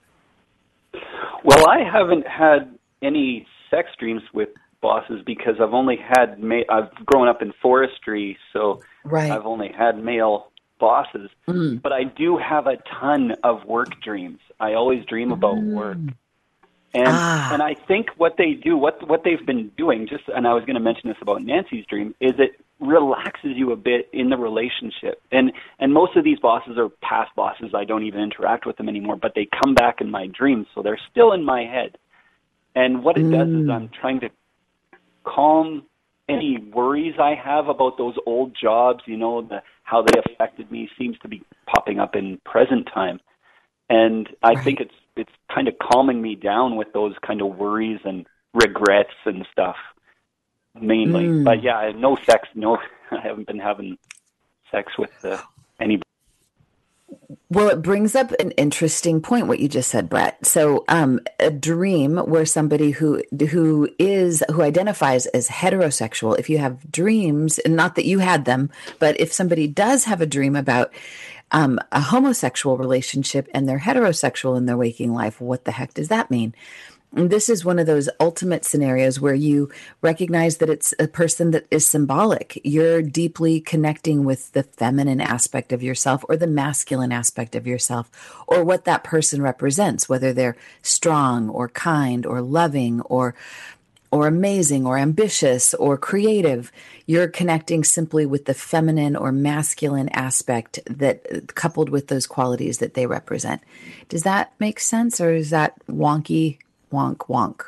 Well, I haven't had any sex dreams with bosses because I've only had ma- I've grown up in forestry, so right. I've only had male bosses. Mm. But I do have a ton of work dreams. I always dream about mm. work. And ah. and I think what they do, what what they've been doing, just and I was going to mention this about Nancy's dream, is it relaxes you a bit in the relationship. And and most of these bosses are past bosses. I don't even interact with them anymore, but they come back in my dreams, so they're still in my head. And what it mm. does is mm. I'm trying to calm any worries I have about those old jobs, you know, the how they affected me seems to be popping up in present time. And I right. think it's it's kind of calming me down with those kind of worries and regrets and stuff mainly. Mm. But yeah, no sex. No, [laughs] I haven't been having sex with uh, anybody. Well, it brings up an interesting point what you just said, Brett. So, um, a dream where somebody who who is who identifies as heterosexual, if you have dreams, and not that you had them, but if somebody does have a dream about um, a homosexual relationship and they're heterosexual in their waking life, what the heck does that mean? And this is one of those ultimate scenarios where you recognize that it's a person that is symbolic. You're deeply connecting with the feminine aspect of yourself or the masculine aspect of yourself or what that person represents, whether they're strong or kind or loving or or amazing or ambitious or creative. You're connecting simply with the feminine or masculine aspect that coupled with those qualities that they represent. Does that make sense or is that wonky wonk wonk.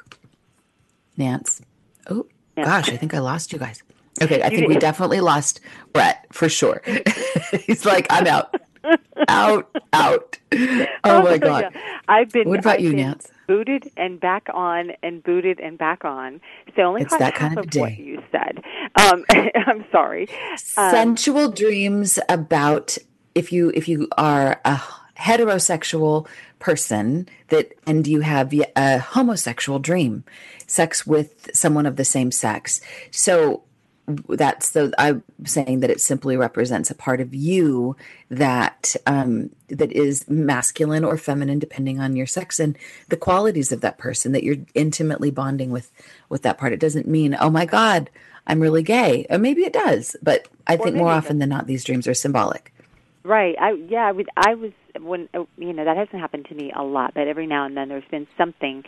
Nance. Oh yeah. gosh, I think I lost you guys. Okay, I think we definitely lost Brett for sure. [laughs] He's like, I'm out. [laughs] out, out. Oh, oh my god. Yeah. I've been What about I've you, Nance? Booted and back on and booted and back on. So only it's that kind of, of what you said. Um, [laughs] I'm sorry. Um, Sensual dreams about if you if you are a heterosexual person that and you have a homosexual dream sex with someone of the same sex so that's the i'm saying that it simply represents a part of you that um that is masculine or feminine depending on your sex and the qualities of that person that you're intimately bonding with with that part. It doesn't mean oh my god i'm really gay. Or maybe it does but i or think more often than not these dreams are symbolic. Right. I yeah i would i was when uh, you know that hasn't happened to me a lot, but every now and then there's been something,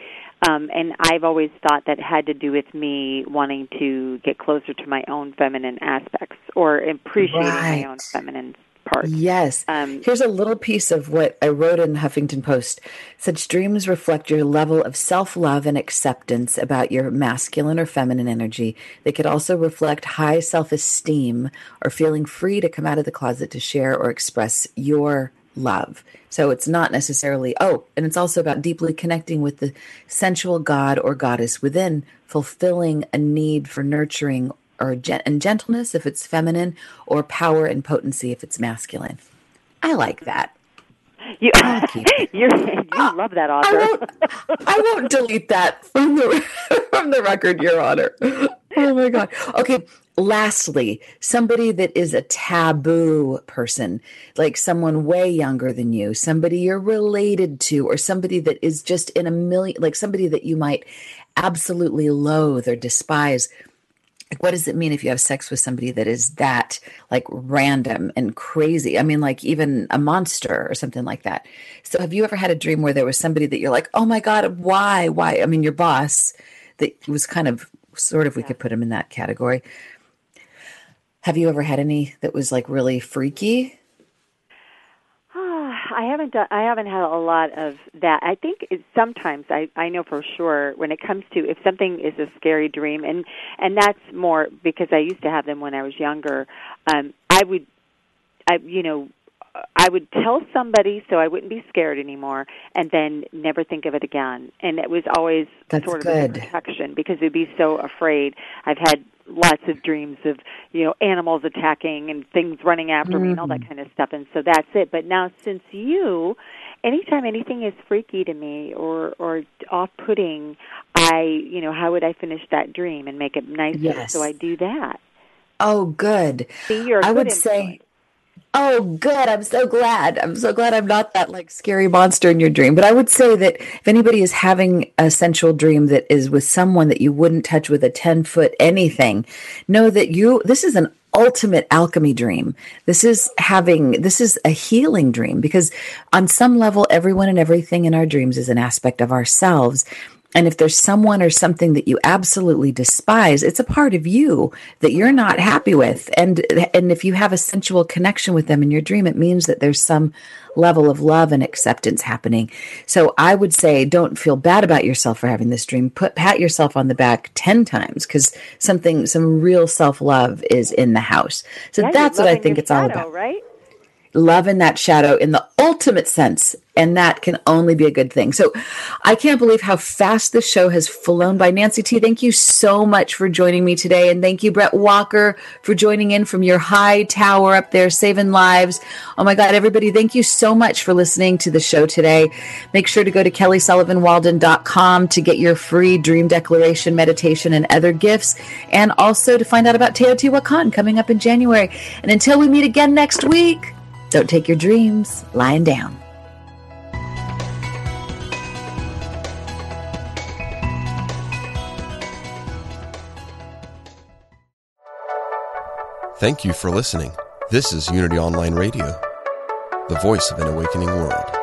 um, and I've always thought that had to do with me wanting to get closer to my own feminine aspects or appreciating right. my own feminine Part. Yes. Um, Here's a little piece of what I wrote in the Huffington Post. Such dreams reflect your level of self love and acceptance about your masculine or feminine energy. They could also reflect high self esteem or feeling free to come out of the closet to share or express your love. So it's not necessarily, oh, and it's also about deeply connecting with the sensual God or goddess within, fulfilling a need for nurturing or gen- and gentleness if it's feminine, or power and potency if it's masculine. I like that. You, [laughs] you love that author. I won't, I won't delete that from the [laughs] from the record, Your Honor. oh my god. Okay, lastly, somebody that is a taboo person, like someone way younger than you, somebody you're related to, or somebody that is just in a million, like somebody that you might absolutely loathe or despise. Like, what does it mean if you have sex with somebody that is that like random and crazy? I mean, like even a monster or something like that. So, have you ever had a dream where there was somebody that you're like, oh my God, why? Why? I mean, your boss that was kind of sort of, we could put him in that category have you ever had any that was like really freaky? [sighs] I haven't done, I haven't had a lot of that. I think it, sometimes I I know for sure when it comes to if something is a scary dream and and that's more because I used to have them when I was younger. Um I would I you know I would tell somebody so I wouldn't be scared anymore and then never think of it again. And it was always That's sort of good. a protection because we'd be so afraid. I've had lots of dreams of, you know, animals attacking and things running after mm-hmm. me and all that mm-hmm. kind of stuff. And so that's it. But now since you anytime anything is freaky to me or or off putting, I you know, how would I finish that dream and make it nicer? Yes. So I do that. Oh good. See, I would influence. say Oh, good. I'm so glad. I'm so glad I'm not that like scary monster in your dream. But I would say that if anybody is having a sensual dream that is with someone that you wouldn't touch with a 10 foot anything, know that you, this is an ultimate alchemy dream. This is having, this is a healing dream because on some level, everyone and everything in our dreams is an aspect of ourselves. And if there's someone or something that you absolutely despise, it's a part of you that you're not happy with. And and if you have a sensual connection with them in your dream, it means that there's some level of love and acceptance happening. So I would say don't feel bad about yourself for having this dream. Put pat yourself on the back 10 times cuz something some real self-love is in the house. So yeah, that's what I think it's shadow, all about. Right? Love in that shadow in the ultimate sense. And that can only be a good thing. So I can't believe how fast this show has flown by. Nancy T, thank you so much for joining me today. And thank you, Brett Walker, for joining in from your high tower up there, saving lives. Oh my God, everybody, thank you so much for listening to the show today. Make sure to go to kellysullivanwalden.com to get your free dream declaration meditation and other gifts. And also to find out about Teotihuacan coming up in January. And until we meet again next week, don't take your dreams lying down. Thank you for listening. This is Unity Online Radio, the voice of an awakening world.